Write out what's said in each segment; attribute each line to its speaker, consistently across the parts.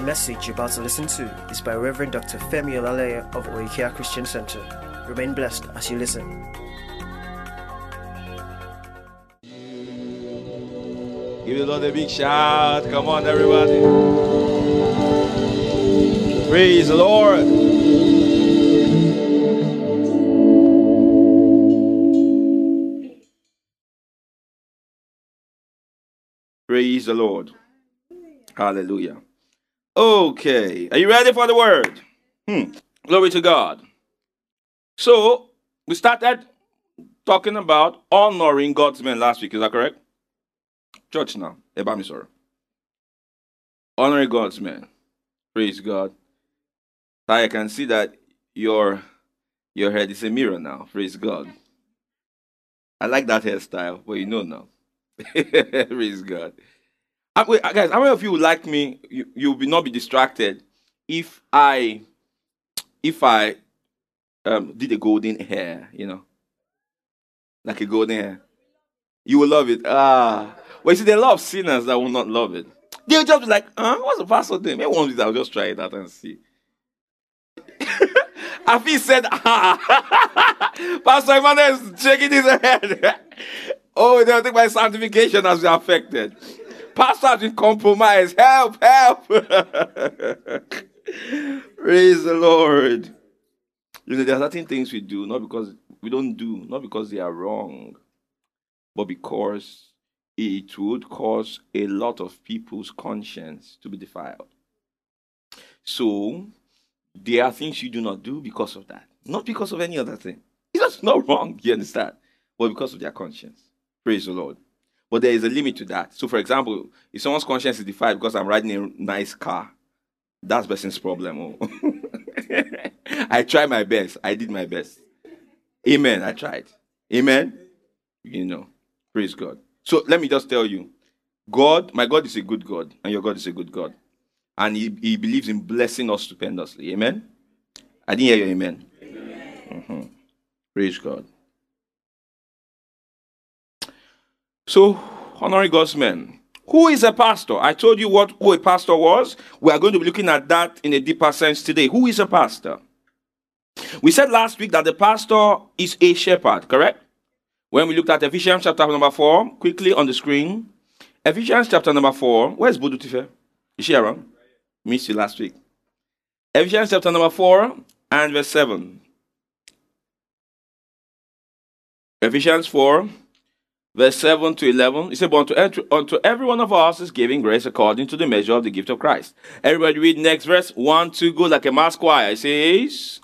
Speaker 1: The message you're about to listen to is by Reverend Dr. Femi Olaleye of Oikea Christian Center. Remain blessed as you listen.
Speaker 2: Give the Lord a big shout. Come on, everybody. Praise the Lord. Praise the Lord. Hallelujah. Okay. Are you ready for the word? Hmm. Glory to God. So, we started talking about honoring God's men last week. Is that correct? Church now. Ebami sorry. Honoring God's men. Praise God. I can see that your your head is a mirror now. Praise God. I like that hairstyle, but you know now. Praise God. I, wait, guys, how many of you like me? You, you will not be distracted if I if I um, did a golden hair, you know, like a golden hair. You will love it. Ah, well, you see, there are a lot of sinners that will not love it. They'll just be like, huh? What's the pastor doing? Maybe one these I'll just try it out and see. Afi said, ah. Pastor Emmanuel is shaking his head. oh, they think my sanctification has been affected. Pastor has compromise. Help, help. Praise the Lord. You know, there are certain things we do, not because we don't do, not because they are wrong, but because it would cause a lot of people's conscience to be defiled. So, there are things you do not do because of that, not because of any other thing. It's not wrong, you understand? But because of their conscience. Praise the Lord. But there is a limit to that. So, for example, if someone's conscience is defiled because I'm riding a nice car, that's person's problem. Oh. I tried my best. I did my best. Amen. I tried. Amen. You know, praise God. So let me just tell you God, my God is a good God, and your God is a good God. And He, he believes in blessing us stupendously. Amen. I didn't hear you. Amen. amen. Mm-hmm. Praise God. So, honoring God's men. Who is a pastor? I told you what who a pastor was. We are going to be looking at that in a deeper sense today. Who is a pastor? We said last week that the pastor is a shepherd, correct? When we looked at Ephesians chapter number 4, quickly on the screen. Ephesians chapter number 4. Where's Budutife? Is she around? Missed you last week. Ephesians chapter number 4 and verse 7. Ephesians 4 verse 7 to 11. He said, But unto, enter unto every one of us is giving grace according to the measure of the gift of Christ. Everybody read next verse. One, two, go like a mass choir. It says,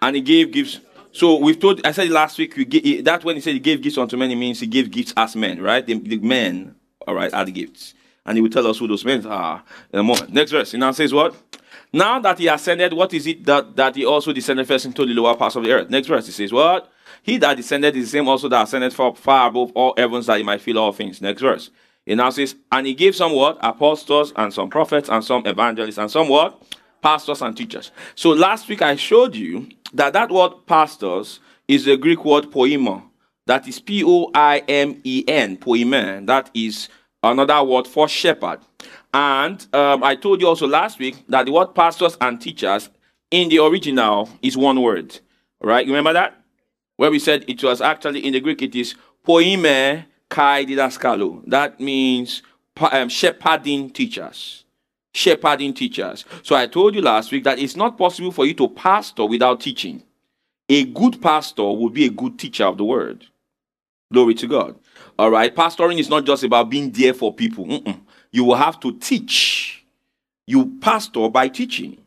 Speaker 2: And he gave gifts. So we've told, I said last week, we that when he said he gave gifts unto many means he gave gifts as men, right? The, the men, all right, are the gifts. And he will tell us who those men are in a moment. Next verse. He now says what? Now that he ascended, what is it that, that he also descended first into the lower parts of the earth? Next verse, he says, What? He that descended is the same also that ascended far, far above all heavens that he might fill all things. Next verse. He now says, And he gave some what? Apostles and some prophets and some evangelists and some what? Pastors and teachers. So last week I showed you that that word pastors is the Greek word poimen. That is P O I M E N, poimen. That is another word for shepherd. And um, I told you also last week that the word pastors and teachers in the original is one word. Right? You remember that? Where we said it was actually in the Greek, it is poime kai didaskalo. That means um, shepherding teachers. Shepherding teachers. So I told you last week that it's not possible for you to pastor without teaching. A good pastor will be a good teacher of the word. Glory to God. All right. Pastoring is not just about being there for people. Mm-mm you will have to teach. You pastor by teaching.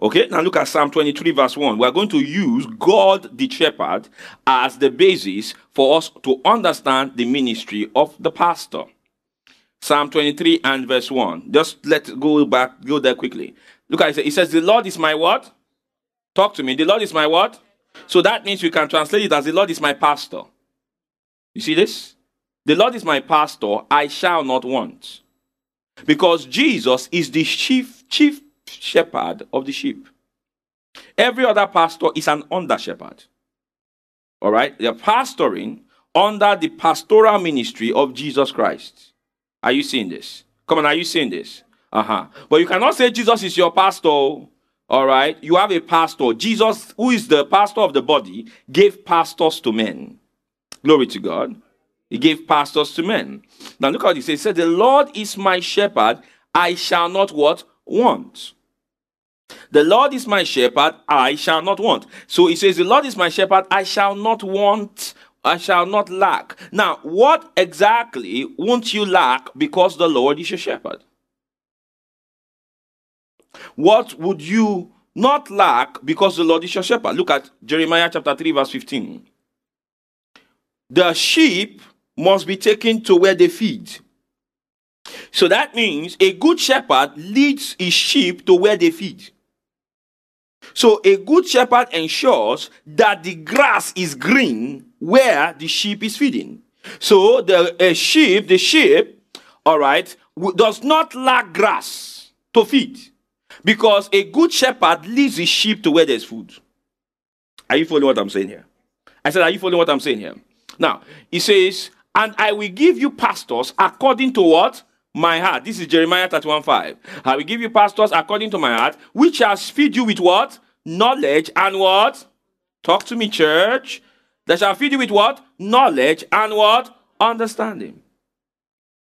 Speaker 2: Okay, now look at Psalm 23, verse 1. We are going to use God the shepherd as the basis for us to understand the ministry of the pastor. Psalm 23 and verse 1. Just let's go back, go there quickly. Look at it. It says, The Lord is my what? Talk to me. The Lord is my what? So that means we can translate it as the Lord is my pastor. You see this? The Lord is my pastor, I shall not want. Because Jesus is the chief, chief shepherd of the sheep. Every other pastor is an under shepherd. All right? They're pastoring under the pastoral ministry of Jesus Christ. Are you seeing this? Come on, are you seeing this? Uh huh. But you cannot say Jesus is your pastor. All right. You have a pastor. Jesus, who is the pastor of the body, gave pastors to men. Glory to God. He gave pastors to men. Now look how he says. He said, The Lord is my shepherd, I shall not what? Want. The Lord is my shepherd, I shall not want. So he says, The Lord is my shepherd, I shall not want, I shall not lack. Now, what exactly won't you lack because the Lord is your shepherd? What would you not lack because the Lord is your shepherd? Look at Jeremiah chapter 3, verse 15. The sheep must be taken to where they feed. So that means a good shepherd leads his sheep to where they feed. So a good shepherd ensures that the grass is green where the sheep is feeding. So the sheep, the sheep, all right, does not lack grass to feed because a good shepherd leads his sheep to where there's food. Are you following what I'm saying here? I said, Are you following what I'm saying here? Now, he says, And I will give you pastors according to what? My heart. This is Jeremiah 31 5. I will give you pastors according to my heart, which shall feed you with what? Knowledge and what? Talk to me, church. They shall feed you with what? Knowledge and what? Understanding.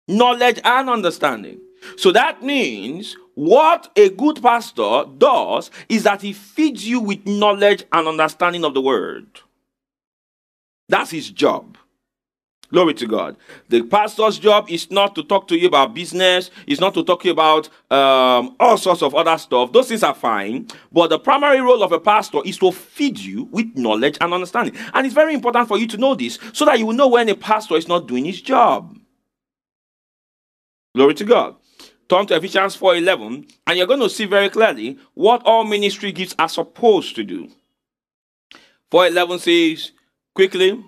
Speaker 2: Knowledge and understanding. So that means what a good pastor does is that he feeds you with knowledge and understanding of the word. That's his job. Glory to God. The pastor's job is not to talk to you about business, it's not to talk to you about um, all sorts of other stuff. Those things are fine. But the primary role of a pastor is to feed you with knowledge and understanding. And it's very important for you to know this so that you will know when a pastor is not doing his job. Glory to God turn to Ephesians 4:11, and you're going to see very clearly what all ministry gifts are supposed to do. 4:11 says, quickly,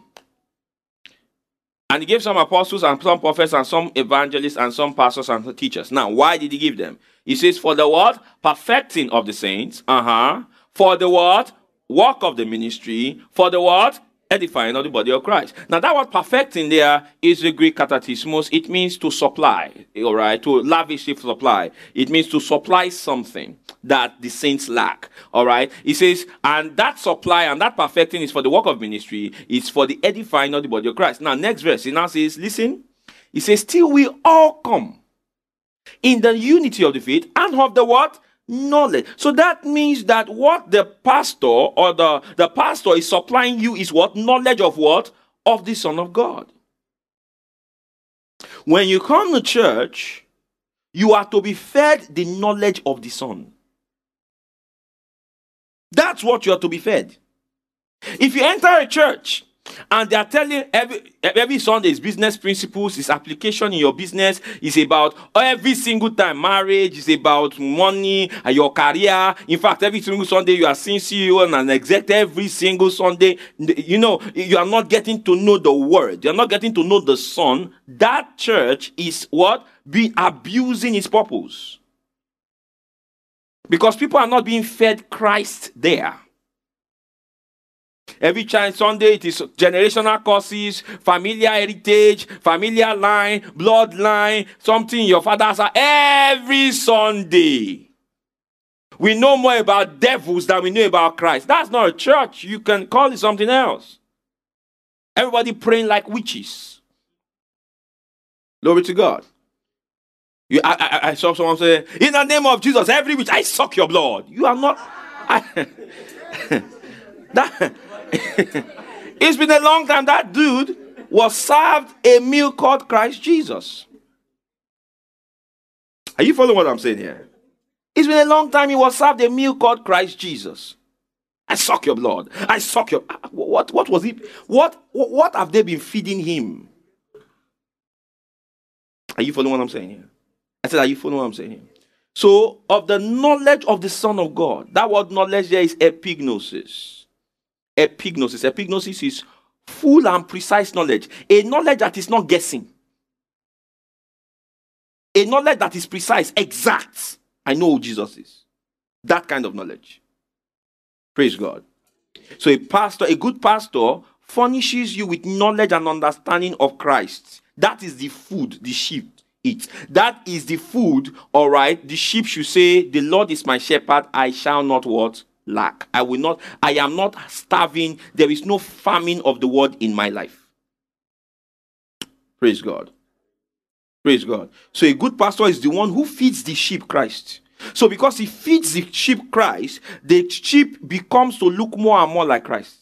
Speaker 2: and he gave some apostles and some prophets and some evangelists and some pastors and teachers. Now, why did he give them? He says, for the what? Perfecting of the saints. Uh-huh. For the what? Work of the ministry. For the what? Edifying of the body of Christ. Now, that word perfecting there is the Greek katartismos. It means to supply, all right, to lavishly supply. It means to supply something that the saints lack, all right. He says, and that supply and that perfecting is for the work of ministry, it's for the edifying of the body of Christ. Now, next verse, he now says, listen, he says, till we all come in the unity of the faith and of the what? Knowledge. So that means that what the pastor or the, the pastor is supplying you is what? Knowledge of what? Of the Son of God. When you come to church, you are to be fed the knowledge of the Son. That's what you are to be fed. If you enter a church and they are telling every every Sunday is business principles, is application in your business, is about every single time marriage, is about money, and your career. In fact, every single Sunday you are seeing CEO and an exec every single Sunday. You know, you are not getting to know the word, you are not getting to know the Son. That church is what? Be abusing its purpose. Because people are not being fed Christ there. Every child Sunday, it is generational curses, familiar heritage, familiar line, bloodline, something your fathers are every Sunday. We know more about devils than we know about Christ. That's not a church. You can call it something else. Everybody praying like witches. Glory to God. You, I, I, I saw someone say, In the name of Jesus, every witch, I suck your blood. You are not. I, that, it's been a long time that dude was served a meal called Christ Jesus. Are you following what I'm saying here? It's been a long time he was served a meal called Christ Jesus. I suck your blood. I suck your what what was he what what have they been feeding him? Are you following what I'm saying here? I said, Are you following what I'm saying here? So, of the knowledge of the Son of God, that word knowledge there is epignosis epignosis. Epignosis is full and precise knowledge, a knowledge that is not guessing, a knowledge that is precise, exact. I know who Jesus is. That kind of knowledge. Praise God. So, a pastor, a good pastor, furnishes you with knowledge and understanding of Christ. That is the food the sheep eat. That is the food, all right. The sheep should say, The Lord is my shepherd, I shall not what? Lack. I will not, I am not starving. There is no famine of the word in my life. Praise God. Praise God. So a good pastor is the one who feeds the sheep Christ. So because he feeds the sheep Christ, the sheep becomes to look more and more like Christ.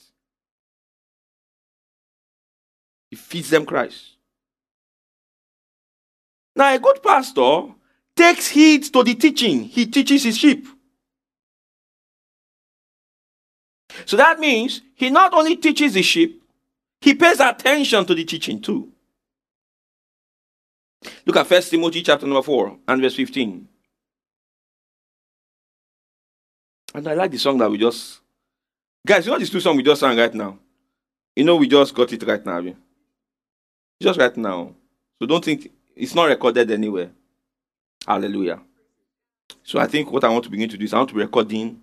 Speaker 2: He feeds them Christ. Now, a good pastor takes heed to the teaching, he teaches his sheep. So that means he not only teaches the sheep, he pays attention to the teaching too. Look at First Timothy chapter number 4 and verse 15. And I like the song that we just guys, you know this two song we just sang right now? You know we just got it right now. Just right now. So don't think it's not recorded anywhere. Hallelujah. So I think what I want to begin to do is I want to record in.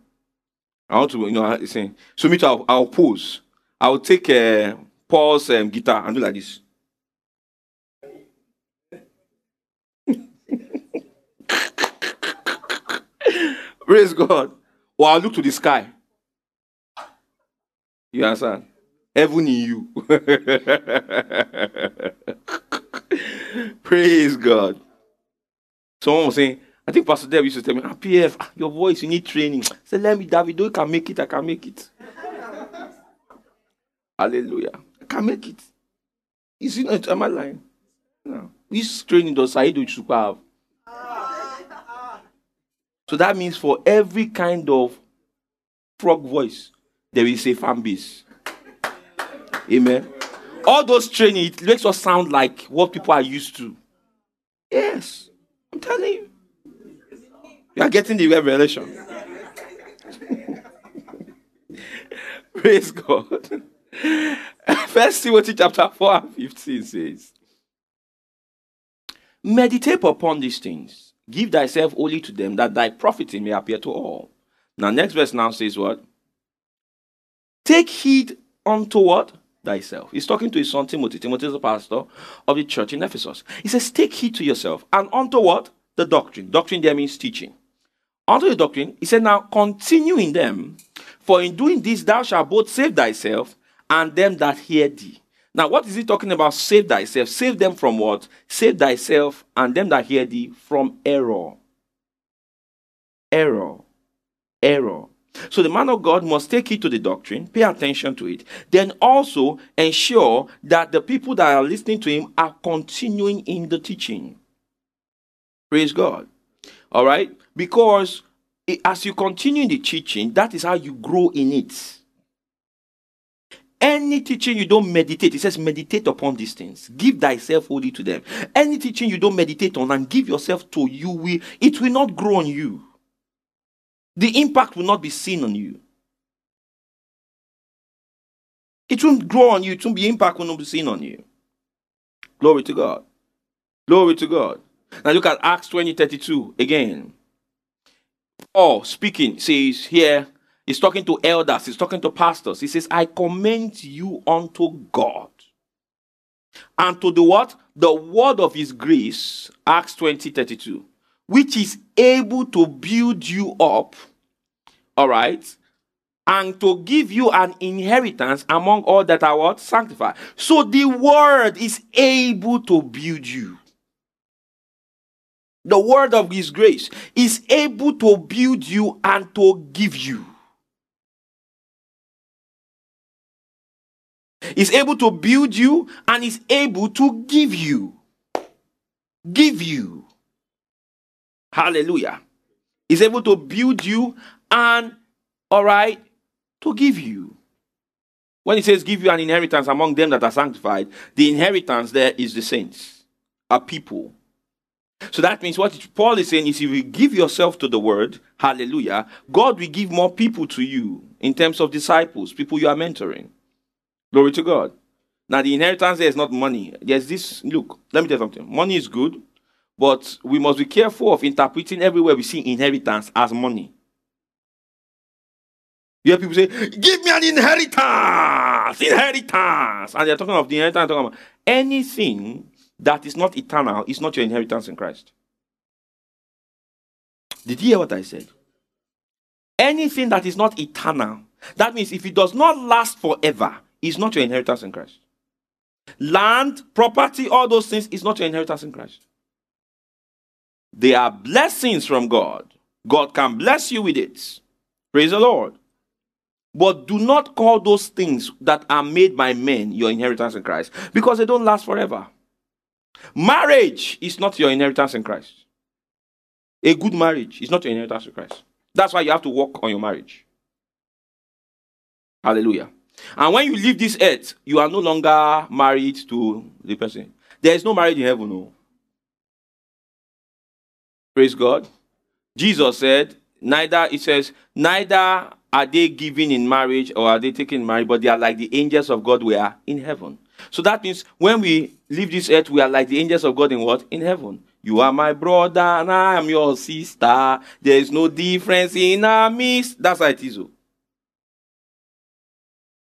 Speaker 2: I want to, you know, saying. So me too, I'll, I'll pose. I'll take uh, Paul's um, guitar and do like this. Praise God. Or I'll look to the sky. You understand? Heaven in you. Praise God. Someone was saying, I think Pastor Deb used to tell me, ah, PF, ah, your voice, you need training. Said, let me, David, you can make it, I can make it. Hallelujah. I can make it. Is it not? Am I lying? No. This training does Saido Chupa have. So that means for every kind of frog voice, there is a fan base. Amen. All those training, it makes us sound like what people are used to. Yes. I'm telling you. You are getting the revelation. Praise God. First Timothy chapter 4 and 15 says, Meditate upon these things. Give thyself wholly to them, that thy profiting may appear to all. Now, next verse now says what? Take heed unto what? thyself. He's talking to his son Timothy. Timothy is the pastor of the church in Ephesus. He says, Take heed to yourself and unto what? The doctrine. Doctrine there means teaching. Unto the doctrine, he said, Now continue in them, for in doing this thou shalt both save thyself and them that hear thee. Now, what is he talking about? Save thyself. Save them from what? Save thyself and them that hear thee from error. Error. Error. So the man of God must take it to the doctrine, pay attention to it, then also ensure that the people that are listening to him are continuing in the teaching. Praise God. All right? Because as you continue in the teaching, that is how you grow in it. Any teaching you don't meditate, it says, meditate upon these things. Give thyself wholly to them. Any teaching you don't meditate on and give yourself to, you will, it will not grow on you the impact will not be seen on you. It won't grow on you, it won't be impact will not be seen on you. Glory to God. Glory to God. Now look at Acts 20 32 again. Paul speaking says here, he's talking to elders, he's talking to pastors. He says, I commend you unto God. And to the what? The word of his grace, Acts 20 32 which is able to build you up, all right, and to give you an inheritance among all that are what? Sanctified. So the word is able to build you. The word of his grace is able to build you and to give you. Is able to build you and is able to give you. Give you. Hallelujah. Is able to build you and, all right, to give you. When he says give you an inheritance among them that are sanctified, the inheritance there is the saints, a people. So that means what Paul is saying is if you give yourself to the word, hallelujah, God will give more people to you in terms of disciples, people you are mentoring. Glory to God. Now, the inheritance there is not money. There's this, look, let me tell you something. Money is good, but we must be careful of interpreting everywhere we see inheritance as money. You hear people say, Give me an inheritance! Inheritance! And they're talking of the inheritance. Talking about anything that is not eternal is not your inheritance in Christ. Did you hear what I said? Anything that is not eternal, that means if it does not last forever, is not your inheritance in Christ. Land, property, all those things is not your inheritance in Christ. They are blessings from God. God can bless you with it. Praise the Lord. But do not call those things that are made by men your inheritance in Christ because they don't last forever. Marriage is not your inheritance in Christ. A good marriage is not your inheritance in Christ. That's why you have to work on your marriage. Hallelujah. And when you leave this earth, you are no longer married to the person. There is no marriage in heaven, no. Praise God. Jesus said, neither, it says, neither are they given in marriage or are they taken in marriage, but they are like the angels of God we are in heaven. So that means when we leave this earth, we are like the angels of God in what? In heaven. You are my brother and I am your sister. There is no difference in our midst. That's how it is. Oh.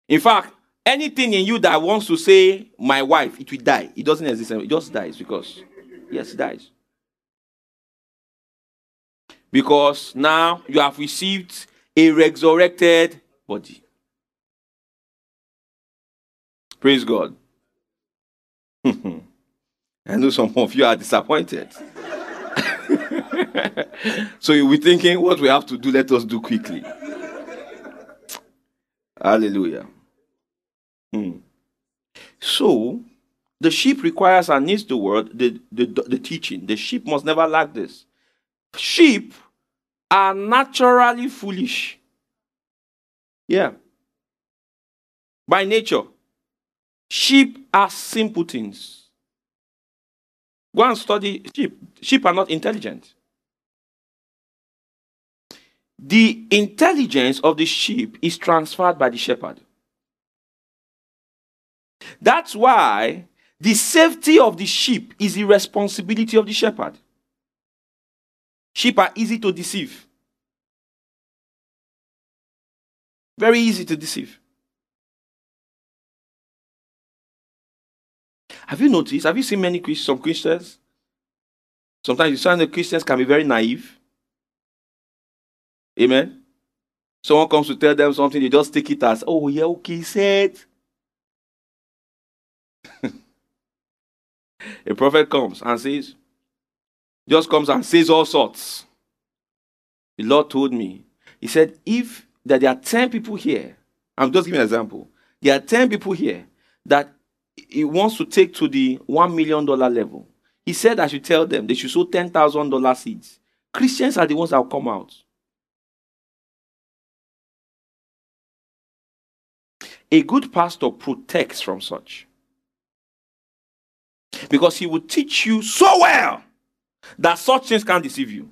Speaker 2: In fact, anything in you that wants to say my wife, it will die. It doesn't exist. It just dies because, yes, it dies. Because now you have received a resurrected body. Praise God. I know some of you are disappointed. so you'll be thinking, what we have to do, let us do quickly. Hallelujah. Hmm. So, the sheep requires and needs the word, the, the, the teaching. The sheep must never lack this. Sheep are naturally foolish. Yeah. By nature, sheep are simpletons. Go and study sheep. Sheep are not intelligent. The intelligence of the sheep is transferred by the shepherd. That's why the safety of the sheep is the responsibility of the shepherd. Sheep are easy to deceive. Very easy to deceive. Have you noticed? Have you seen many Christians, some Christians? Sometimes you find the Christians can be very naive. Amen. Someone comes to tell them something, they just take it as, oh, yeah, okay, said. A prophet comes and says, just comes and says all sorts. The Lord told me, He said, if that there are 10 people here, I'm just giving an example. There are 10 people here that He wants to take to the $1 million level. He said, I should tell them they should sow $10,000 seeds. Christians are the ones that will come out. A good pastor protects from such. Because he will teach you so well that such things can't deceive you.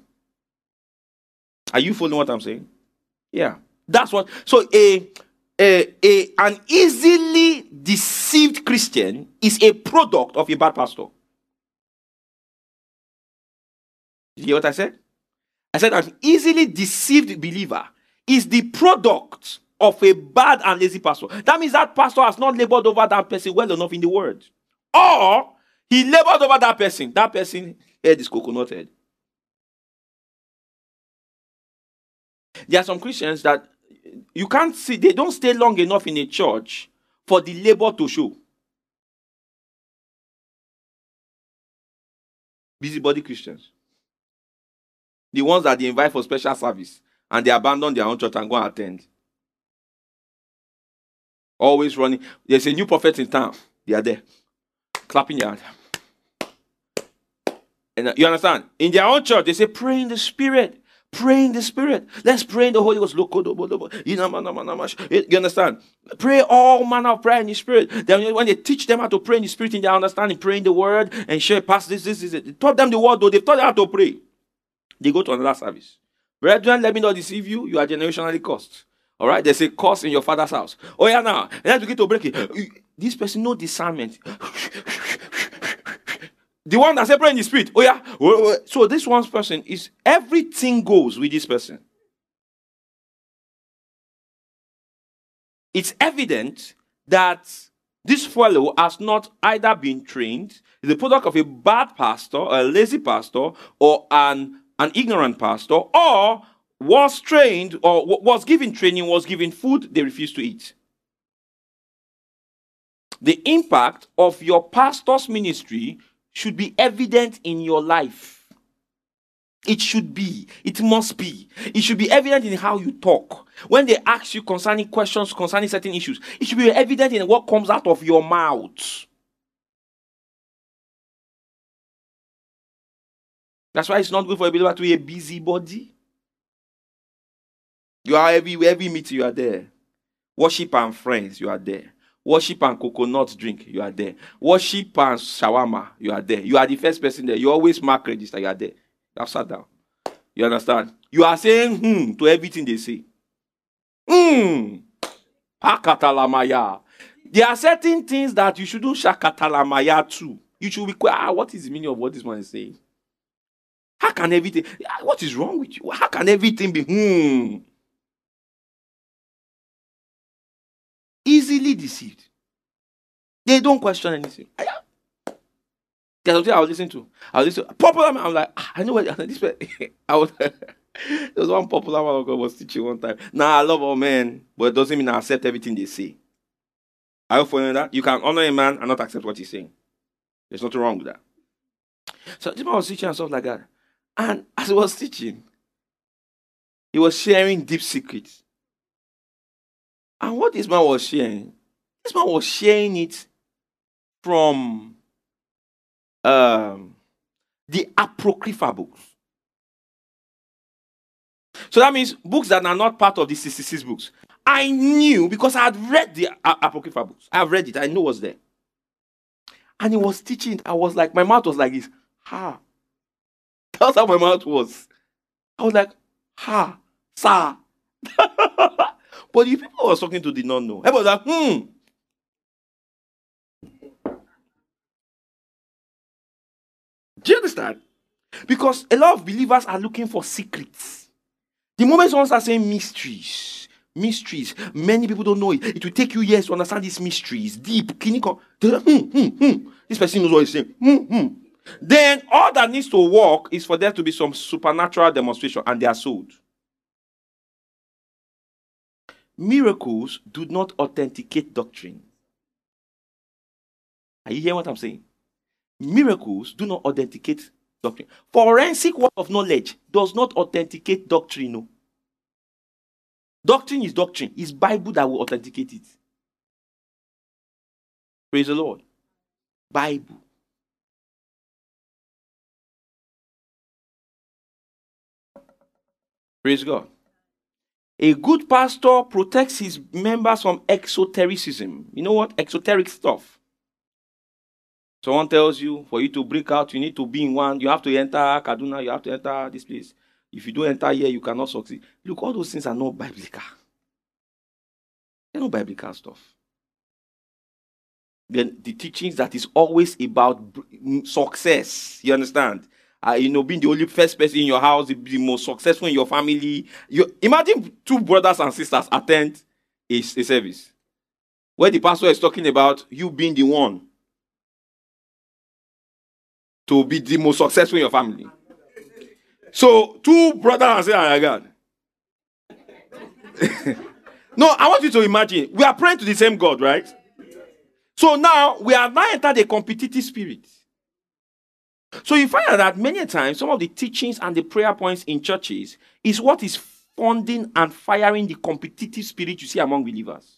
Speaker 2: Are you following what I'm saying? Yeah. That's what so a a, a an easily deceived Christian is a product of a bad pastor. You hear what I said? I said an easily deceived believer is the product of a bad and lazy pastor. That means that pastor has not labored over that person well enough in the word. Or he labored over that person. That person head is coconut head. There are some Christians that you can't see, they don't stay long enough in a church for the labor to show. Busybody Christians. The ones that they invite for special service and they abandon their own church and go and attend. Always running. There's a new prophet in town. They are there. Clapping your hand. And uh, you understand? In their own church, they say, pray in the spirit. Pray in the spirit. Let's pray in the Holy Ghost. You understand? Pray all manner of prayer in the spirit. Then when they teach them how to pray in the spirit, in their understanding, pray in the word and share past this, this, this. They taught them the word, though. They've taught them how to pray. They go to another service. Brethren, let me not deceive you. You are generationally cursed. All right? There's a curse in your father's house. Oh, yeah, now. Let's begin to break it. This person, no discernment. The one that separate in the spirit. Oh, yeah. So this one person is everything goes with this person. it's evident that this fellow has not either been trained, is a product of a bad pastor, a lazy pastor, or an, an ignorant pastor, or was trained or was given training, was given food they refused to eat. The impact of your pastor's ministry should be evident in your life. It should be. It must be. It should be evident in how you talk. When they ask you concerning questions concerning certain issues, it should be evident in what comes out of your mouth. That's why it's not good for a believer to be a busybody. You are everywhere, every meeting you are there. Worship and friends, you are there. Worship and coconut drink, you are there. Worship and shawarma, you are there. You are the first person there. You always mark register, you are there. You have sat down. You understand? You are saying hmm to everything they say. Hmm. Hakatalamaya. There are certain things that you shouldn't shakatalamaya to. You should be ah, what is the meaning of what this one is saying? How can everything what is wrong with you? How can everything be hmm? Easily deceived. They don't question anything. There's something I was listening to. I was listening to popular man. I'm like, ah, I know what this. I was. there was one popular man who was teaching one time. Now I love all men, but it doesn't mean I accept everything they say. Are you following that? You can honor a man and not accept what he's saying. There's nothing wrong with that. So this man was teaching and stuff like that. And as he was teaching, he was sharing deep secrets. And what this man was sharing, this man was sharing it from um, the apocrypha books. So that means books that are not part of the 66 books. I knew because I had read the apocrypha books. I've read it. I know what's there. And he was teaching. I was like, my mouth was like this. Ha. That's how my mouth was. I was like, ha, sir. but the people I was talking to did not know. I was like, hmm. Do you understand? Because a lot of believers are looking for secrets. The moment someone starts saying mysteries, mysteries, many people don't know it. It will take you years to understand these mysteries. Deep, clinical. Hmm, hmm, hmm. This person knows what he's saying. Hmm, hmm. Then all that needs to work is for there to be some supernatural demonstration, and they are sold. Miracles do not authenticate doctrine. Are you hearing what I'm saying? Miracles do not authenticate doctrine. Forensic work of knowledge does not authenticate doctrine. No. Doctrine is doctrine. It's Bible that will authenticate it. Praise the Lord. Bible. Praise God. A good pastor protects his members from exotericism. You know what? Exoteric stuff. Someone tells you for you to break out, you need to be in one. You have to enter Kaduna, you have to enter this place. If you don't enter here, you cannot succeed. Look, all those things are not biblical. They're not biblical stuff. Then the teachings that is always about success. You understand? Uh, you know, being the only first person in your house, the, most successful in your family. You imagine two brothers and sisters attend a, a service where the pastor is talking about you being the one to be the most successful in your family. So, two brothers and sisters are God. no, I want you to imagine we are praying to the same God, right? So now we have now entered a competitive spirit. So you find out that many times some of the teachings and the prayer points in churches is what is funding and firing the competitive spirit you see among believers.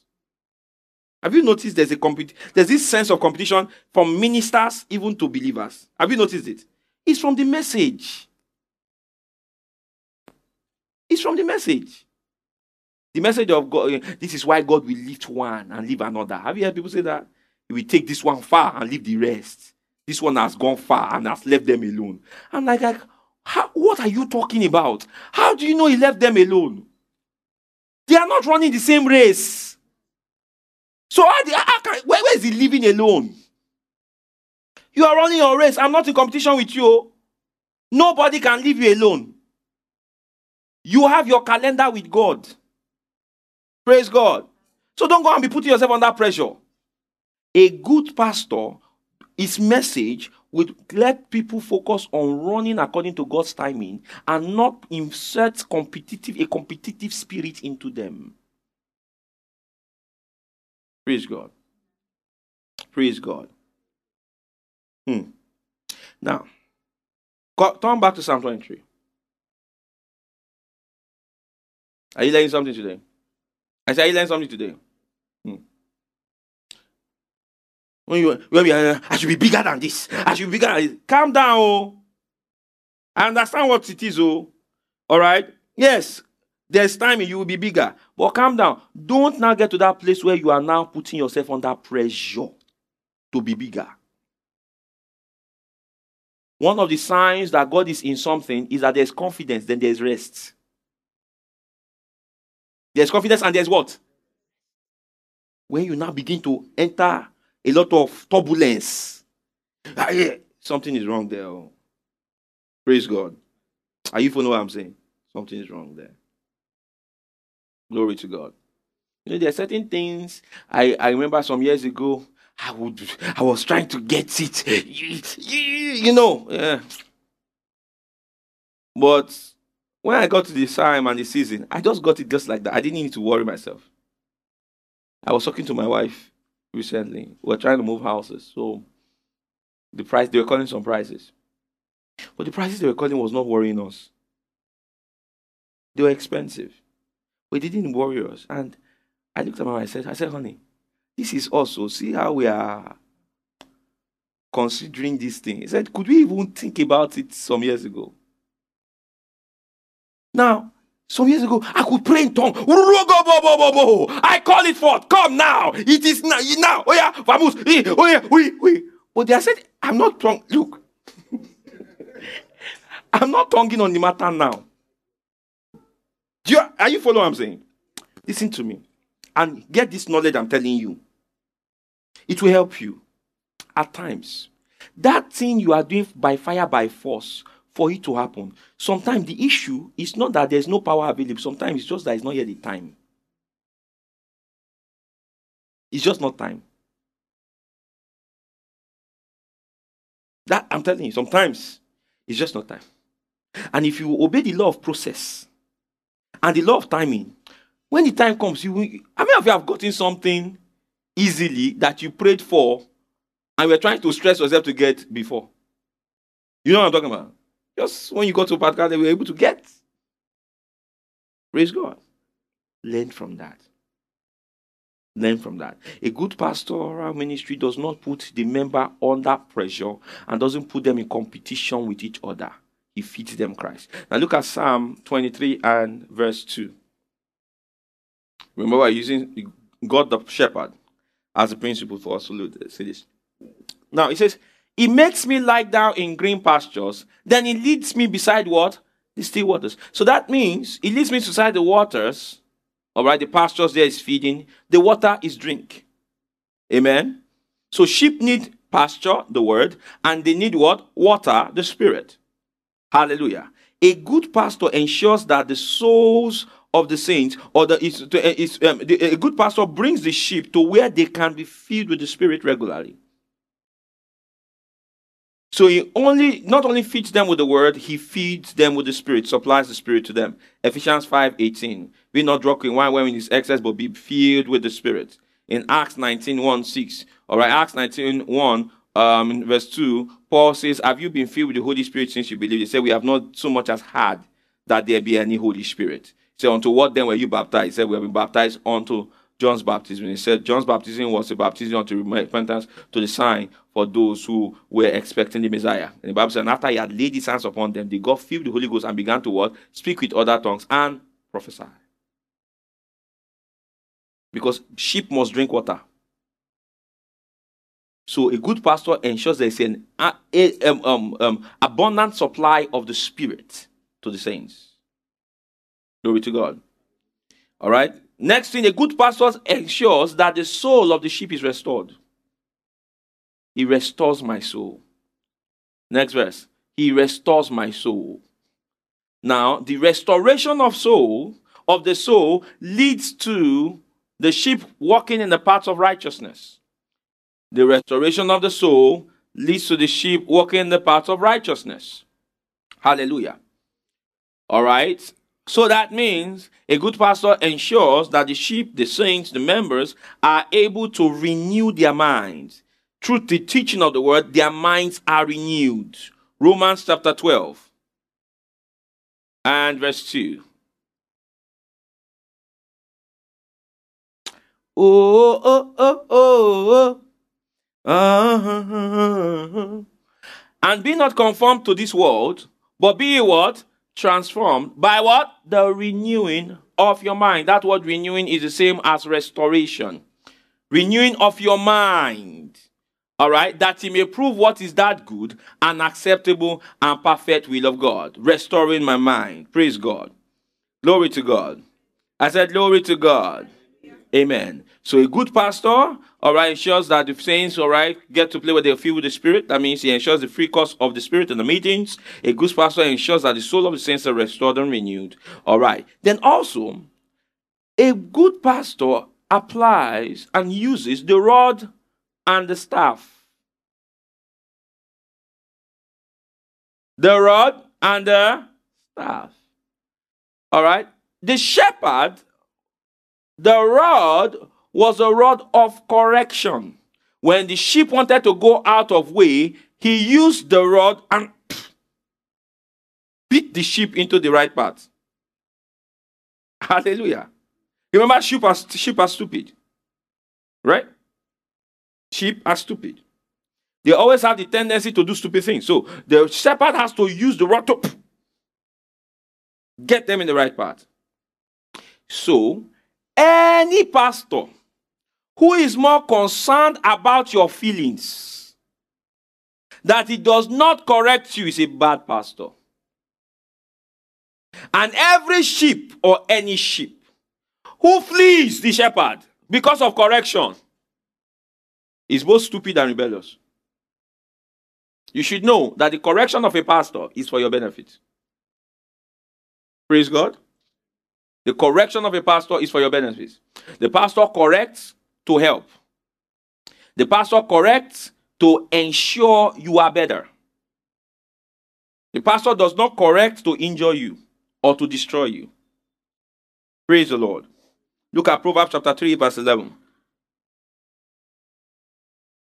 Speaker 2: Have you noticed there's a compet- there's this sense of competition from ministers even to believers? Have you noticed it? It's from the message. It's from the message. The message of God, eh, this is why God will lift one and leave another. Have you heard people say that? He will take this one far and leave the rest. This one has gone far and has left them alone. I'm like, like how, what are you talking about? How do you know he left them alone? They are not running the same race. So how, how can, where, where is he living alone? You are running your race. I'm not in competition with you. Nobody can leave you alone. You have your calendar with God. Praise God. So don't go and be putting yourself under pressure. A good pastor, his message would let people focus on running according to God's timing and not insert competitive a competitive spirit into them. Praise God. Praise God. Hmm. Now, turn back to Psalm 23. Are you learning something today? I said, Are you learning something today? Hmm. When you when you uh, I should be bigger than this. I should be bigger than this. Calm down, oh. I understand what it is, oh. All right. Yes, there's time you will be bigger, but calm down. Don't now get to that place where you are now putting yourself under pressure to be bigger. One of the signs that God is in something is that there's confidence, then there's rest. There's confidence and there's what? When you now begin to enter a lot of turbulence, ah, something is wrong there. Oh. Praise God. Are you following what I'm saying? Something is wrong there. Glory to God. You know, there are certain things I, I remember some years ago. I would I was trying to get it. You, you know, yeah. But when I got to the time and the season, I just got it just like that. I didn't need to worry myself. I was talking to my wife recently. We were trying to move houses. So the price they were calling some prices. But the prices they were calling was not worrying us. They were expensive. But it didn't worry us. And I looked at my wife I said, I said, honey, this is also see how we are considering this thing. He said, Could we even think about it some years ago? Now, some years ago, I could pray in tongue. I call it forth. Come now. It is now. now. Oh yeah, vamos. Eh, oh yeah, we, we. But they said, I'm not tongue. Look, I'm not tonguing on the matter now. Do You, are you following what I'm saying? Listen to me and get this knowledge I'm telling you. It will help you at times. That thing you are doing by fire, by force, for it to happen. Sometimes the issue is not that there's no power available, sometimes it's just that it's not yet the time. It's just not time. That I'm telling you, sometimes it's just not time. And if you obey the law of process and the law of timing, when the time comes, you will, how many of you have gotten something easily that you prayed for and we're trying to stress yourself to get before? You know what I'm talking about? Just when you go to a particular they were able to get. Praise God. Learn from that. Learn from that. A good pastoral ministry does not put the member under pressure and doesn't put them in competition with each other. He feeds them Christ. Now look at Psalm 23 and verse 2. Remember, we're using God the shepherd as a principle for us to see this. Now, it says, He makes me lie down in green pastures, then He leads me beside what? The still waters. So that means He leads me beside the waters. All right, the pastures there is feeding, the water is drink. Amen. So sheep need pasture, the word, and they need what? Water, the spirit. Hallelujah. A good pastor ensures that the souls of the saints, or the, is, is, um, the, a good pastor brings the sheep to where they can be filled with the Spirit regularly. So he only not only feeds them with the word, he feeds them with the spirit, supplies the spirit to them. Ephesians 5 18. Be not drunk in wine when is excess, but be filled with the spirit. In Acts 19 1 6. All right, Acts 19 1, um, verse 2, Paul says, Have you been filled with the Holy Spirit since you believed? He said, We have not so much as had that there be any Holy Spirit. Say, unto what then were you baptized? He said, We have been baptized unto John's baptism. He said, John's baptism was a baptism unto repentance to the sign for those who were expecting the Messiah. And the Bible said, after he had laid his hands upon them, they got filled with the Holy Ghost and began to what? Speak with other tongues and prophesy. Because sheep must drink water. So a good pastor ensures there is an um, um, um, abundant supply of the Spirit to the saints. Glory to God. All right. Next thing, a good pastor ensures that the soul of the sheep is restored. He restores my soul. Next verse. He restores my soul. Now, the restoration of soul, of the soul, leads to the sheep walking in the paths of righteousness. The restoration of the soul leads to the sheep walking in the paths of righteousness. Hallelujah. All right. So that means a good pastor ensures that the sheep, the saints, the members are able to renew their minds. Through the teaching of the word, their minds are renewed. Romans chapter 12 and verse 2. Oh, oh, oh, oh, oh. Uh-huh. And be not conformed to this world, but be what? Transformed by what? The renewing of your mind. That word renewing is the same as restoration. Renewing of your mind. All right, that he may prove what is that good and acceptable and perfect will of God. Restoring my mind. Praise God. Glory to God. I said, Glory to God. Amen. So a good pastor, all right, ensures that the saints, all right, get to play where they feel with the Spirit. That means he ensures the free course of the Spirit in the meetings. A good pastor ensures that the soul of the saints are restored and renewed. All right. Then also, a good pastor applies and uses the rod and the staff. The rod and the staff. All right. The shepherd the rod was a rod of correction. When the sheep wanted to go out of way, he used the rod and beat the sheep into the right path. Hallelujah. Remember, sheep are, sheep are stupid. Right? Sheep are stupid. They always have the tendency to do stupid things. So the shepherd has to use the rod to get them in the right path. So any pastor who is more concerned about your feelings that he does not correct you is a bad pastor. And every sheep or any sheep who flees the shepherd because of correction is both stupid and rebellious. You should know that the correction of a pastor is for your benefit. Praise God. The correction of a pastor is for your benefit. The pastor corrects to help. The pastor corrects to ensure you are better. The pastor does not correct to injure you or to destroy you. Praise the Lord. Look at Proverbs chapter 3, verse 11.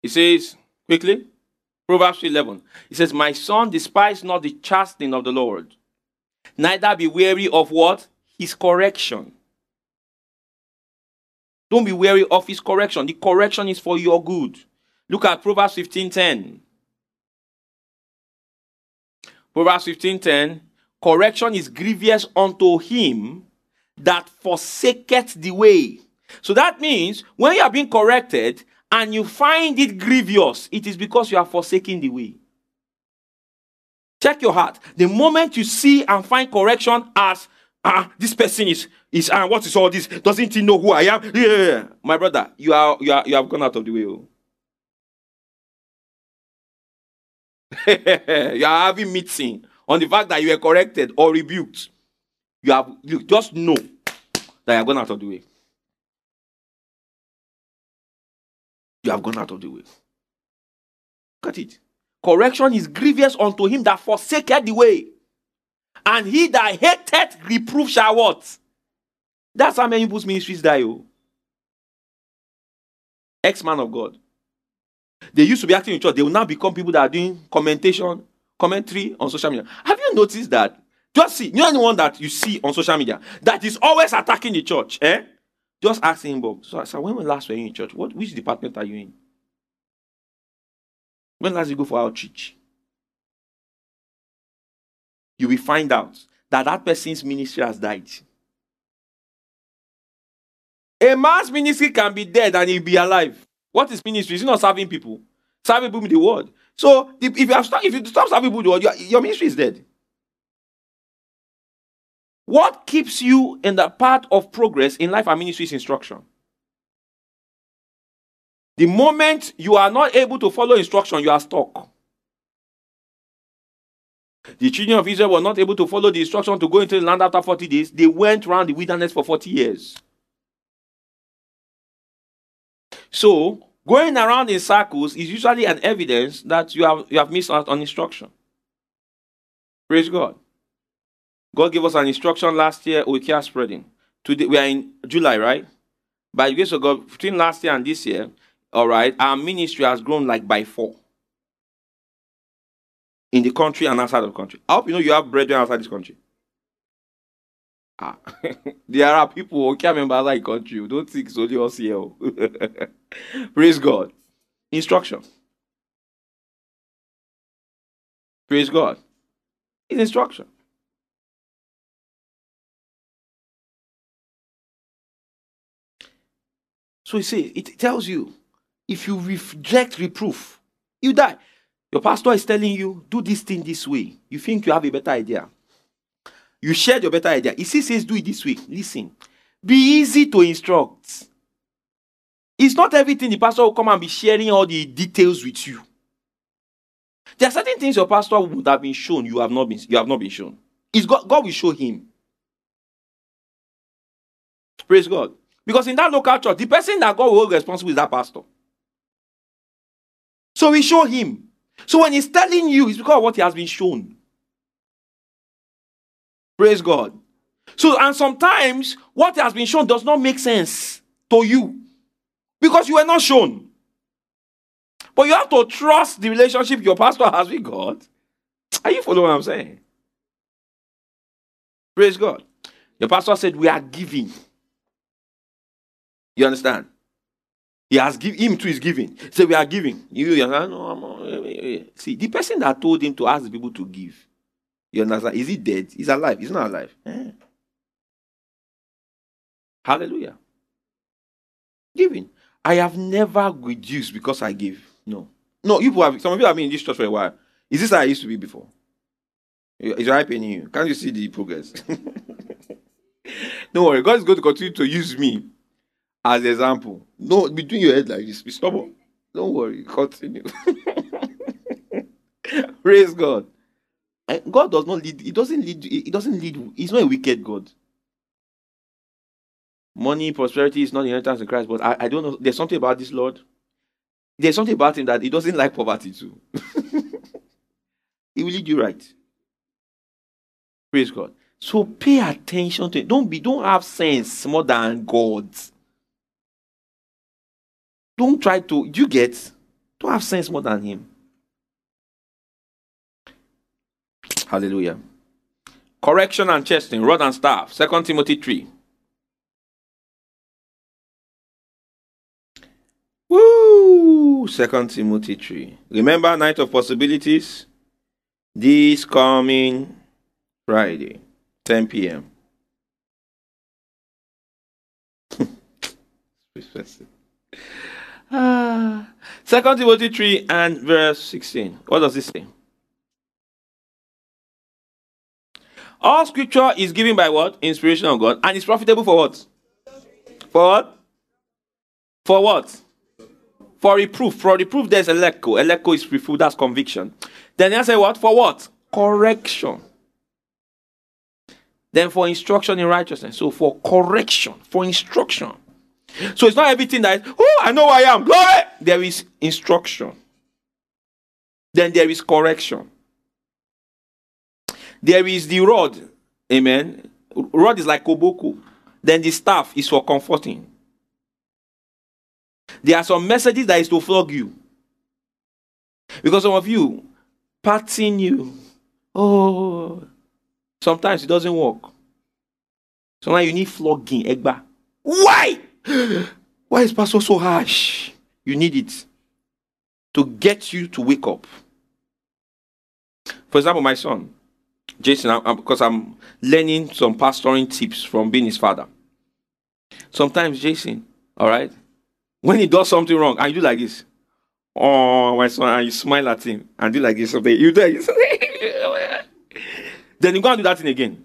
Speaker 2: It says, quickly, Proverbs 11. It says, My son, despise not the chastening of the Lord, neither be weary of what? his correction. Don't be wary of his correction. The correction is for your good. Look at Proverbs 15:10. Proverbs 15:10. Correction is grievous unto him that forsaketh the way. So that means when you are being corrected and you find it grievous, it is because you are forsaking the way. Check your heart. The moment you see and find correction as ah, this person is is ah, what is all this? Doesn't he know who I am? Yeah, my brother, you are you are you have gone out of the way. Oh. you are having meeting on the fact that you were corrected or rebuked. You have you just know that you have gone out of the way. You have gone out of the way. Look at it. Correction is grievous unto him that forsaketh the way. And he that hated reproof shall what? That's how many people's ministries die. Oh. Ex-man of God. They used to be acting in church. They will now become people that are doing commentation, commentary on social media. Have you noticed that? Just see, you know anyone that you see on social media that is always attacking the church, eh? Just ask him, Bob. So, so when last were you in church? What which department are you in? When last you go for outreach? You will find out that that person's ministry has died. A man's ministry can be dead and he'll be alive. What is ministry? Is not serving people? Serving people with the word. So if, you have if you stop serving people the word, your ministry is dead. What keeps you in the path of progress in life and ministry is instruction. The moment you are not able to follow instruction, you are stuck. The children of Israel were not able to follow the instruction to go into the land after 40 days. They went around the wilderness for 40 years. So going around in circles is usually an evidence that you have you have missed out on instruction. Praise God. God gave us an instruction last year, we care spreading. Today we are in July, right? By the grace of God, between last year and this year, all right, our ministry has grown like by four in the country and outside of the country. I hope you know you have brethren outside this country. Ah, there are people who can't remember outside the country. Don't think it's only us here. oh. Praise God. Instruction. Praise God. It's instruction. So you see, it tells you if you reject reproof, you die. Your pastor is telling you, do this thing this way. You think you have a better idea. You shared your better idea. He says, do it this way, listen. Be easy to instruct. It's not everything the pastor will come and be sharing all the details with you. There are certain things your pastor would have been shown, you have not been, you have not been shown. It's God, God will show him. Praise God. Because in that local church, the person that God will hold responsible is that pastor. So we show him. So when he's telling you, it's because of what he has been shown. Praise God. So, and sometimes what has been shown does not make sense to you because you were not shown. But you have to trust the relationship your pastor has with God. Are you following what I'm saying? Praise God. Your pastor said, We are giving. You understand? He has given him to his giving. So we are giving. You, you? No, I'm eh, eh, eh. See, the person that told him to ask the people to give, you understand? Is he dead? He's alive. He's not alive. Hallelujah. Giving. I have never reduced because I give. No. No, you have some of you have been in this church for a while. Is this how I used to be before? Is your eye paining you? Can't you see the progress? Don't worry, God is going to continue to use me as example. No, between your head like this. Be stubborn. Don't worry. Continue. Praise God. And God does not lead. He doesn't lead. He doesn't lead. He's not a wicked God. Money, prosperity is not inheritance in Christ. But I, I don't know. There's something about this Lord. There's something about him that he doesn't like poverty too. he will lead you right. Praise God. So pay attention to it. Don't be. Don't have sense more than God. Don't try to. You get. Don't have sense more than him. Hallelujah. Correction and chastening, rod and staff. Second Timothy 3. Woo! Second Timothy 3. Remember night of possibilities? This coming Friday, 10 p.m. Second Timothy 3 and verse 16. What does it say? All scripture is given by what? Inspiration of God. And it's profitable for what? For what? For what? For reproof. For reproof, there's elecco. Elecco is reproof, that's conviction. Then I say what? For what? Correction. Then for instruction in righteousness. So for correction, for instruction. So it's not everything that oh, I know I am. Glory. There is instruction. Then there is correction. There is the rod. Amen. Rod is like koboko. Then the staff is for comforting. There are some messages that is to flog you. Because some of you, patting you. Oh, sometimes it doesn't work. Sometimes you need flogging. Egba. Why? Why is pastor so harsh? You need it to get you to wake up. For example, my son, Jason, I'm, I'm- because I'm learning some pastoring tips from being his father. Sometimes, Jason, all right, when he does something wrong, I do like this, oh, my son, and you smile at him and do like this, okay, you do like this. then you go and do that thing again.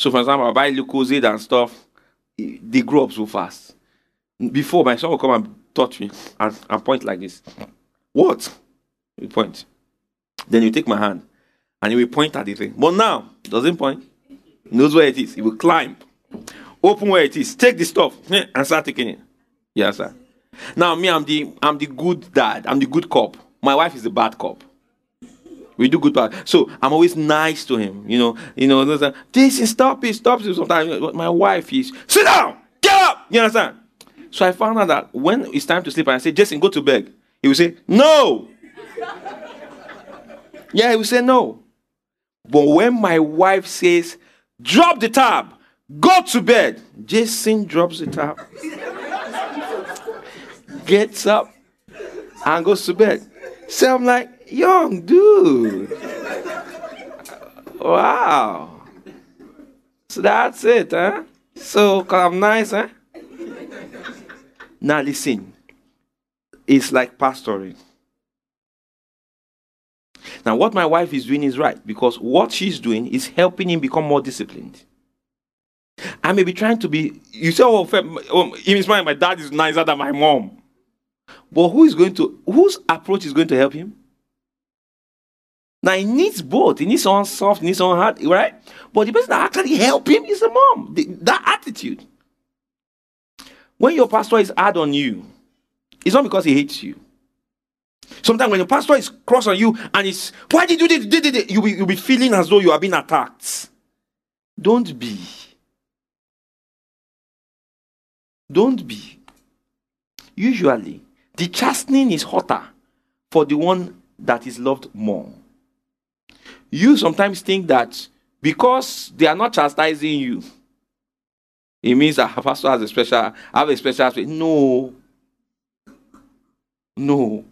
Speaker 2: So, for example, I buy Lucozade and stuff, they grow up so fast. Before, my son will come and touch me and, and point like this. What? You point. Then you take my hand and he will point at the thing. But now, doesn't point. He knows where it is. He will climb. Open where it is. Take the stuff eh, and start taking it. Yes, sir. Now me, I'm the I'm the good dad. I'm the good cop. My wife is the bad cop. We do good part. So I'm always nice to him. You know, you know, this is stop it, stop it. Sometimes my wife is sit down, get up. You understand? So I found out that when it's time to sleep, I say, Jason, go to bed. He will say, No. yeah, he will say no. But when my wife says, drop the tab, go to bed, Jason drops the tab, gets up, and goes to bed. So I'm like, young dude. Wow. So that's it, huh? So, I'm nice, huh? Now listen. It's like pastoring. Now, what my wife is doing is right because what she's doing is helping him become more disciplined. I may be trying to be, you say, oh, oh in his mind, my dad is nicer than my mom. But who is going to, whose approach is going to help him? Now he needs both. He needs someone soft, he needs someone hard, right? But the person that actually help him is the mom. The, that attitude. When your pastor is hard on you, it's not because he hates you. Sometimes when your pastor is cross on you and it's why did you do this? Did, did, you'll, be, you'll be feeling as though you are being attacked. Don't be. Don't be. Usually, the chastening is hotter for the one that is loved more. You sometimes think that because they are not chastising you, it means that pastor has a special, have a special aspect. No. No.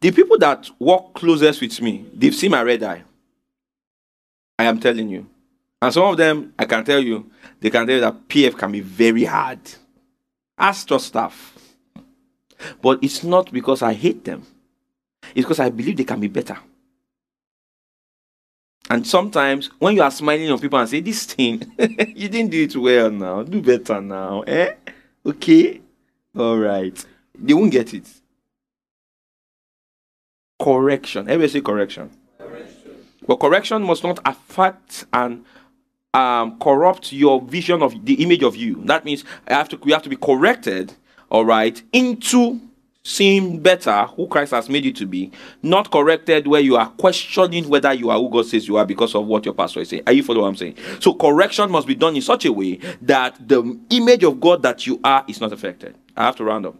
Speaker 2: The people that walk closest with me, they've seen my red eye. I am telling you. And some of them, I can tell you, they can tell you that PF can be very hard. Ask your staff. But it's not because I hate them. It's because I believe they can be better. And sometimes when you are smiling on people and say, This thing, you didn't do it well now, do better now. Eh? Okay? All right. They won't get it. Correction. Everybody say correction. correction. But correction must not affect and um, corrupt your vision of the image of you. That means I have to, we have to be corrected, all right, into seem better who Christ has made you to be, not corrected where you are questioning whether you are who God says you are because of what your pastor is saying. Are you following what I'm saying? So correction must be done in such a way that the image of God that you are is not affected. I have to round up.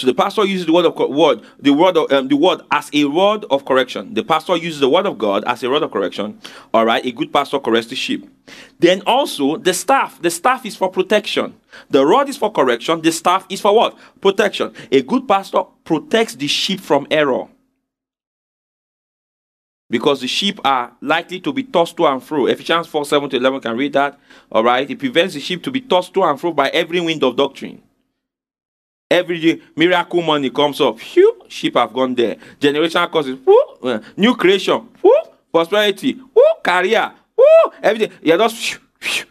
Speaker 2: So the pastor uses the word of word, the word of um, the word as a rod of correction. The pastor uses the word of God as a rod of correction. All right, a good pastor corrects the sheep. Then also the staff. The staff is for protection. The rod is for correction. The staff is for what? Protection. A good pastor protects the sheep from error. Because the sheep are likely to be tossed to and fro. Ephesians 4 7 to 11 can read that. All right. It prevents the sheep to be tossed to and fro by every wind of doctrine. Every day, miracle money comes up. Phew, sheep have gone there. Generational causes. Whoo, uh, new creation. Prosperity. Whoo, career. Whoo, everything. You're just. Phew, phew,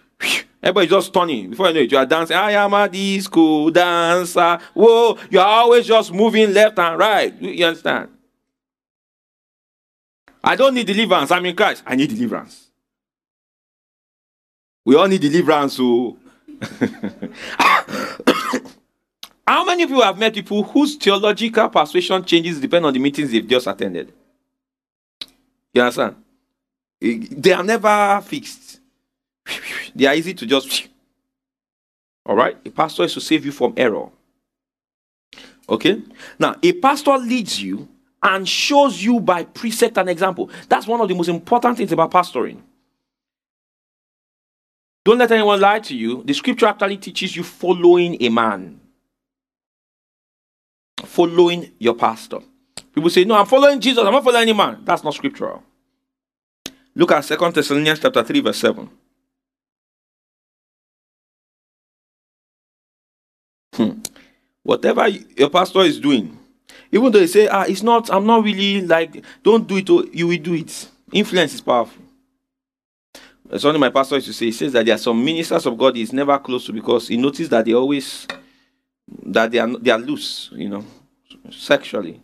Speaker 2: Everybody's just turning. Before you know it, you are dancing. I am a disco dancer. Whoa, you are always just moving left and right. You, understand? I don't need deliverance. I'm in Christ. I need deliverance. We all need deliverance. So. How many of you have met people whose theological persuasion changes depend on the meetings they've just attended? You understand? They are never fixed. They are easy to just. All right? A pastor is to save you from error. Okay? Now, a pastor leads you and shows you by precept and example. That's one of the most important things about pastoring. Don't let anyone lie to you. The scripture actually teaches you following a man following your pastor. People say, No, I'm following Jesus, I'm not following any man. That's not scriptural. Look at Second Thessalonians chapter 3, verse 7. Hmm. Whatever your pastor is doing, even though they say, ah, it's not, I'm not really like, don't do it, oh, you will do it. Influence is powerful. Only my pastor used to say. He says that there are some ministers of God he's never close to because he noticed that they always that they are they are loose, you know, sexually.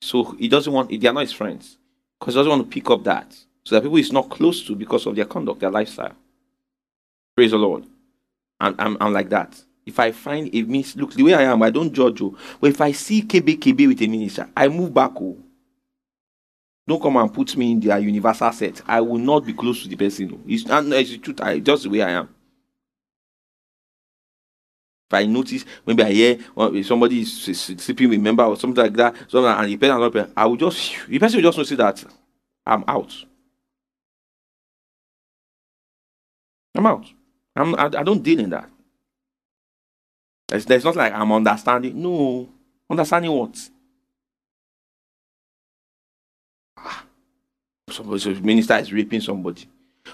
Speaker 2: So he doesn't want they are not his friends because he doesn't want to pick up that. So that people is not close to because of their conduct, their lifestyle. Praise the Lord. I'm, I'm, I'm like that. If I find it means, look, the way I am, I don't judge you. But if I see KB KB with a minister, I move back. Oh. Don't come and put me in their universal set. I will not be close to the person. Oh. It's, and it's the truth. I, just the way I am. I notice, maybe I hear well, somebody is sleeping with member or something like that, something, and the person, I will just, the person will just notice that I'm out. I'm out. I'm, I, I don't deal in that. There's, there's not like I'm understanding. No. Understanding what? Ah. Somebody, so minister is raping somebody.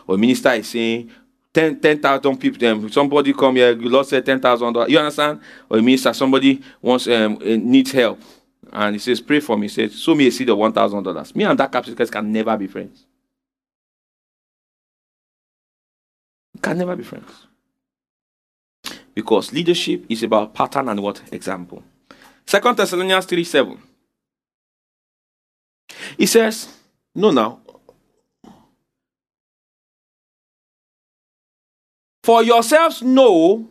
Speaker 2: Or minister is saying 10,000 10, people, them, somebody come here, you lost $10,000. You understand? Or a minister, somebody wants um, needs help. And he says, pray for me. He says, show me a seed of $1,000. Me and that captain can never be friends. Can never be friends. Because leadership is about pattern and what? Example. Second Thessalonians 3 7. He says, No, now. For yourselves know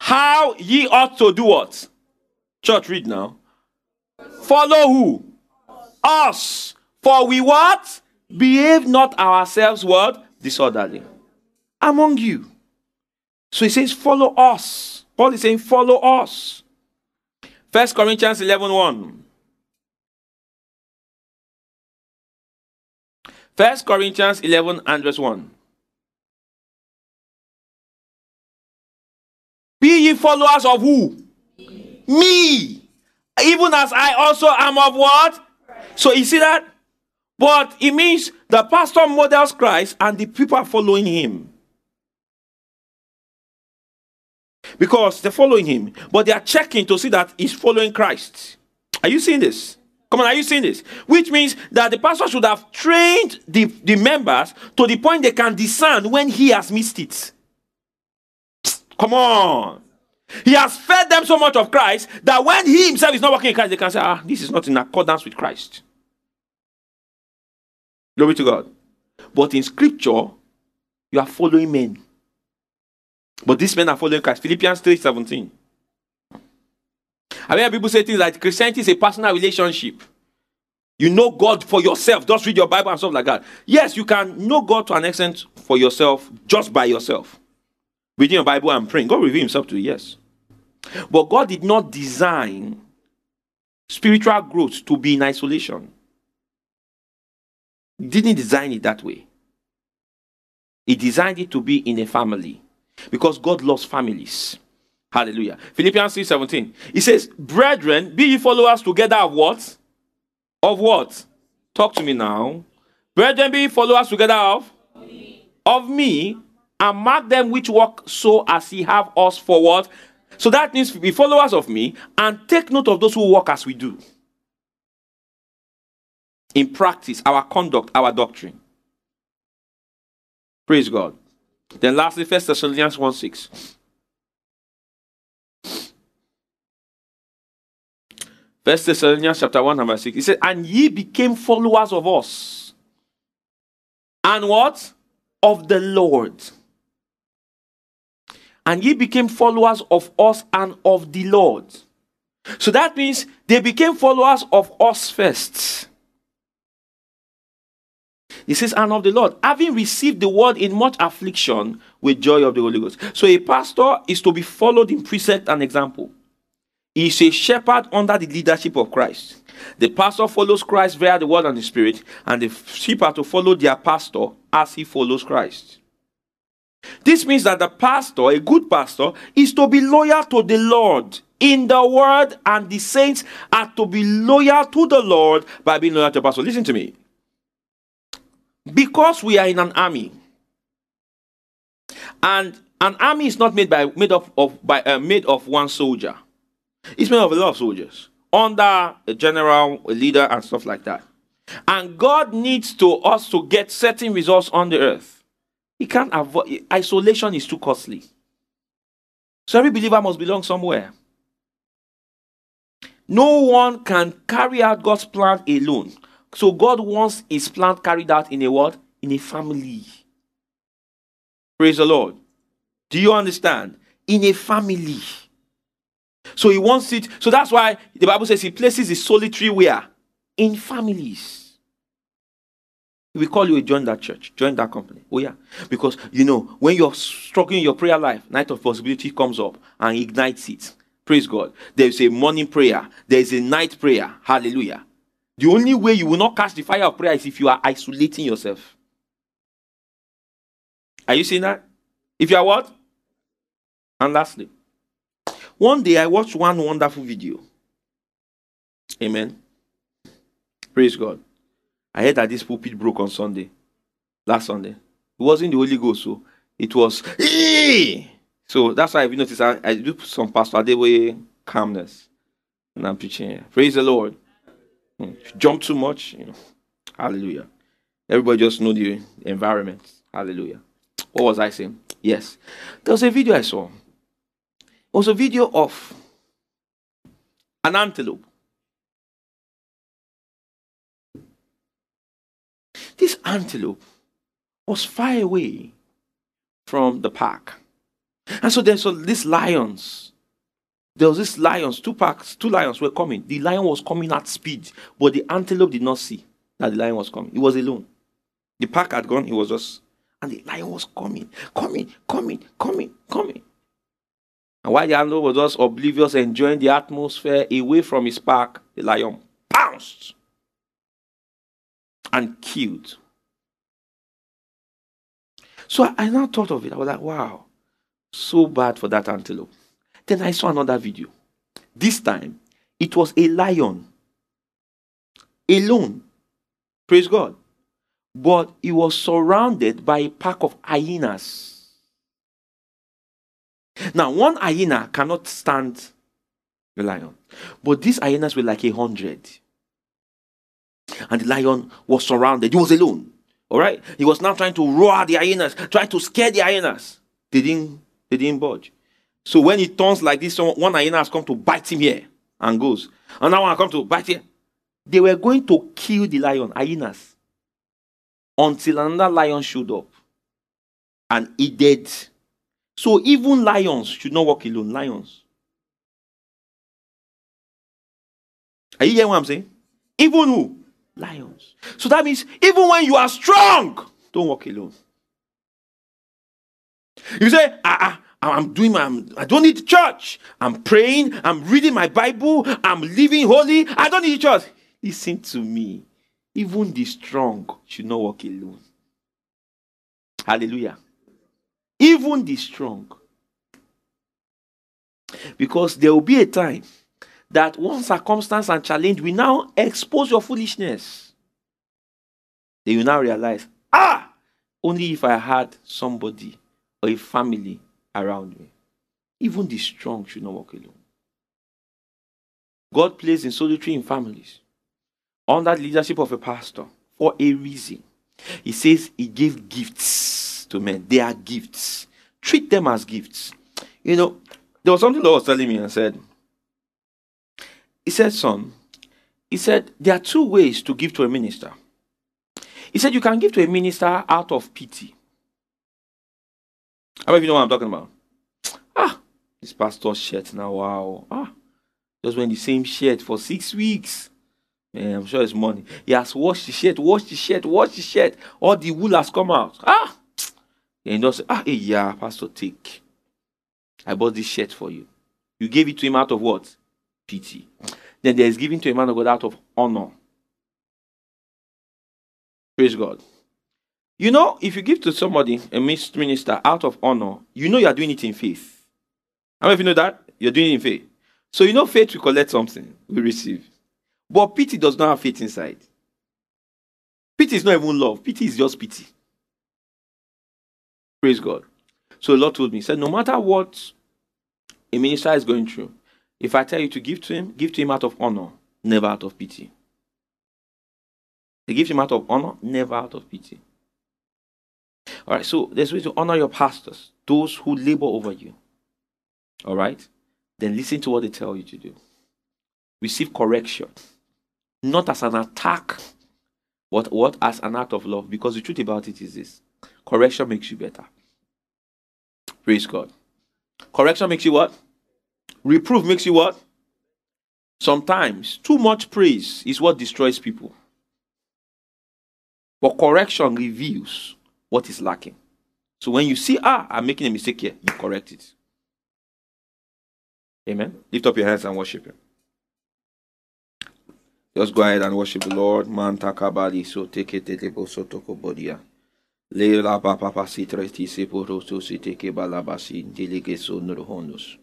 Speaker 2: how ye ought to do what? Church, read now. Follow who? Us. For we what? Behave not ourselves what? Disorderly. Among you. So he says, follow us. Paul is saying, follow us. First Corinthians 11 1. First Corinthians 11 and verse 1. Followers of who? Me. Even as I also am of what? So you see that? But it means the pastor models Christ and the people are following him. because they're following him, but they are checking to see that he's following Christ. Are you seeing this? Come on, are you seeing this? Which means that the pastor should have trained the, the members to the point they can discern when he has missed it. Come on. He has fed them so much of Christ that when he himself is not working in Christ, they can say, ah, this is not in accordance with Christ. Glory to God. But in scripture, you are following men. But these men are following Christ. Philippians 3 17. I hear people say things like Christianity is a personal relationship. You know God for yourself. Just read your Bible and stuff like that. Yes, you can know God to an extent for yourself, just by yourself. Reading your Bible and praying. God reveal himself to you, yes. But God did not design spiritual growth to be in isolation. He didn't design it that way. He designed it to be in a family. Because God loves families. Hallelujah. Philippians 3 17. He says, Brethren, be ye followers together of what? Of what? Talk to me now. Brethren, be ye followers together of? Of me, and mark them which walk so as ye have us for what? So that means be followers of me and take note of those who walk as we do. In practice, our conduct, our doctrine. Praise God. Then lastly, First Thessalonians 1 6. First Thessalonians chapter 1, number 6. He said, And ye became followers of us. And what? Of the Lord. And ye became followers of us and of the Lord. So that means they became followers of us first. He says, and of the Lord, having received the word in much affliction with joy of the Holy Ghost. So a pastor is to be followed in precept and example. He is a shepherd under the leadership of Christ. The pastor follows Christ via the word and the spirit, and the sheep are to follow their pastor as he follows Christ. This means that the pastor, a good pastor, is to be loyal to the Lord in the word, and the saints are to be loyal to the Lord by being loyal to the pastor. Listen to me. Because we are in an army and an army is not made by made up of by uh, made of one soldier. It's made of a lot of soldiers under a general a leader and stuff like that. And god needs to us to get certain results on the earth he can't avoid isolation is too costly so every believer must belong somewhere no one can carry out god's plan alone So God wants his plan carried out in a what? In a family. Praise the Lord. Do you understand? In a family. So he wants it. So that's why the Bible says he places his solitary where? In families. We call you a join that church, join that company. Oh yeah, because you know when you're struggling in your prayer life, night of possibility comes up and ignites it. Praise God. There is a morning prayer. There is a night prayer. Hallelujah. The only way you will not catch the fire of prayer is if you are isolating yourself. Are you seeing that? If you are what? And lastly, one day I watched one wonderful video. Amen. Praise God. I heard that this pulpit broke on Sunday, last Sunday. It wasn't the Holy Ghost, so it was. So that's why I noticed I, I do some Pastor Adeweye calmness and I'm preaching here. Praise the Lord. Hmm. Jump too much, you know. Hallelujah. Everybody just know the environment. Hallelujah. What was I saying? Yes. There was a video I saw. It was a video of an antelope This antelope was far away from the pack. And so there's so these lions. There was these lions, two packs, two lions were coming. The lion was coming at speed, but the antelope did not see that the lion was coming. He was alone. The pack had gone, he was just, and the lion was coming, coming, coming, coming, coming. And while the antelope was just oblivious, enjoying the atmosphere away from his pack, the lion pounced and killed. So I, now thought of it. I was like, wow, so bad for that antelope. Then I saw another video. This time, it was a lion alone. Praise God. But he was surrounded by a pack of hyenas. Now, one hyena cannot stand the lion, but these hyenas were like a hundred and the lion was surrounded. He was alone. All right. He was now trying to roar the hyenas, trying to scare the hyenas. They didn't. They didn't budge. So when he turns like this, one hyena has come to bite him here and goes. Another one come to bite here. They were going to kill the lion, hyenas, until another lion showed up, and he dead. So even lions should not walk alone. Lions. Are you hearing what I'm saying? Even who? Lions. So that means even when you are strong, don't walk alone. You say, ah, ah, I'm doing my, I don't need church. I'm praying, I'm reading my Bible, I'm living holy. I don't need church. Listen to me. Even the strong should not walk alone. Hallelujah. Even the strong. Because there will be a time that one circumstance and challenge will now expose your foolishness. Then you now realize, ah, only if I had somebody or a family around me. Even the strong should not walk alone. God plays in solitary in families under the leadership of a pastor for a reason. He says he gave gifts to men. They are gifts. Treat them as gifts. You know, there was something Lord was telling me and said, he said, Son, he said, there are two ways to give to a minister. He said, You can give to a minister out of pity. How many of you know what I'm talking about? Ah, this pastor's shirt now, wow. Ah, just wearing the same shirt for six weeks. Man, I'm sure it's money. He has washed the shirt, washed the shirt, washed the shirt. All the wool has come out. Ah, and just ah, hey, yeah, Pastor, take. I bought this shirt for you. You gave it to him out of what? Pity. Then there is given to a man of God out of honor. Praise God. You know, if you give to somebody, a minister, out of honor, you know you are doing it in faith. How many of you know that? You're doing it in faith. So you know faith will collect something, we receive. But pity does not have faith inside. Pity is not even love. Pity is just pity. Praise God. So the Lord told me, he said, no matter what a minister is going through, if I tell you to give to him, give to him out of honor, never out of pity. Give him out of honor, never out of pity. All right, so there's way to honor your pastors, those who labor over you. All right, then listen to what they tell you to do. Receive correction, not as an attack, but what as an act of love? Because the truth about it is this: correction makes you better. Praise God. Correction makes you what? Reproof makes you what? Sometimes too much praise is what destroys people. But correction reveals what is lacking. So when you see, ah, I'm making a mistake here, you correct it. Amen. Lift up your hands and worship Him. Just go ahead and worship the Lord. Man takabali so take it tebo so toko bodia. Le papa pasi treti se poro so si teke balabasi delige so hondos.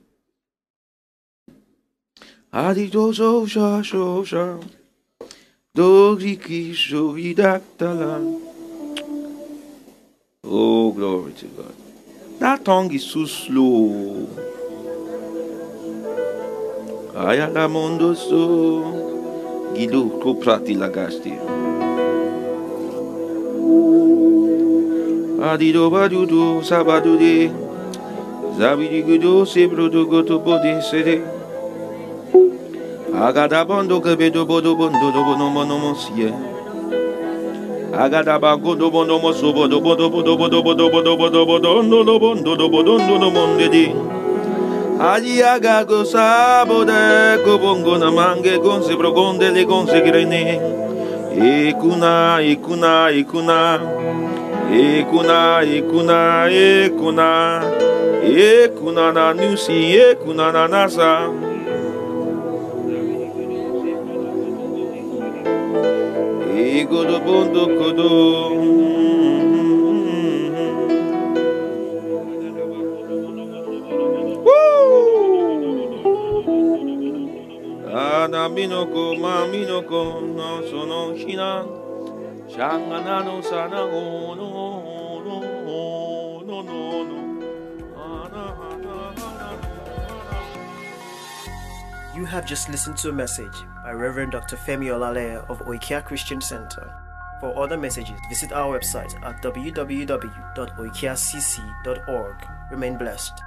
Speaker 2: Adidososha Shosha Dogiki Shovidaktala. Oh, glory to God. That tongue is so slow. Ayalamondo so Gido Koprati Lagasti. Adido Badudo Sabadude Zabidi Gudo Sebrodo Agada bondo kebedo bodo bondo do bono mono mosie Agada bagodo bondo moso bodo bodo bodo bodo bodo bodo bodo bodo no no bondo do bodo no no monde di Adi agago sabode kobongo na mange gonse brogonde le gonse grene Ikuna ikuna ikuna Ekuna ekuna ekuna. Ekuna na nusi ekuna na nasa Iguru Bundu Kudu. Woo! Adaminoko, uh! Maminoko, no Sono Shina, Shangana no Sanago no.
Speaker 1: You have just listened to a message by Reverend Dr. Femi Olaleye of Oikea Christian Center. For other messages, visit our website at www.oikeacc.org. Remain blessed.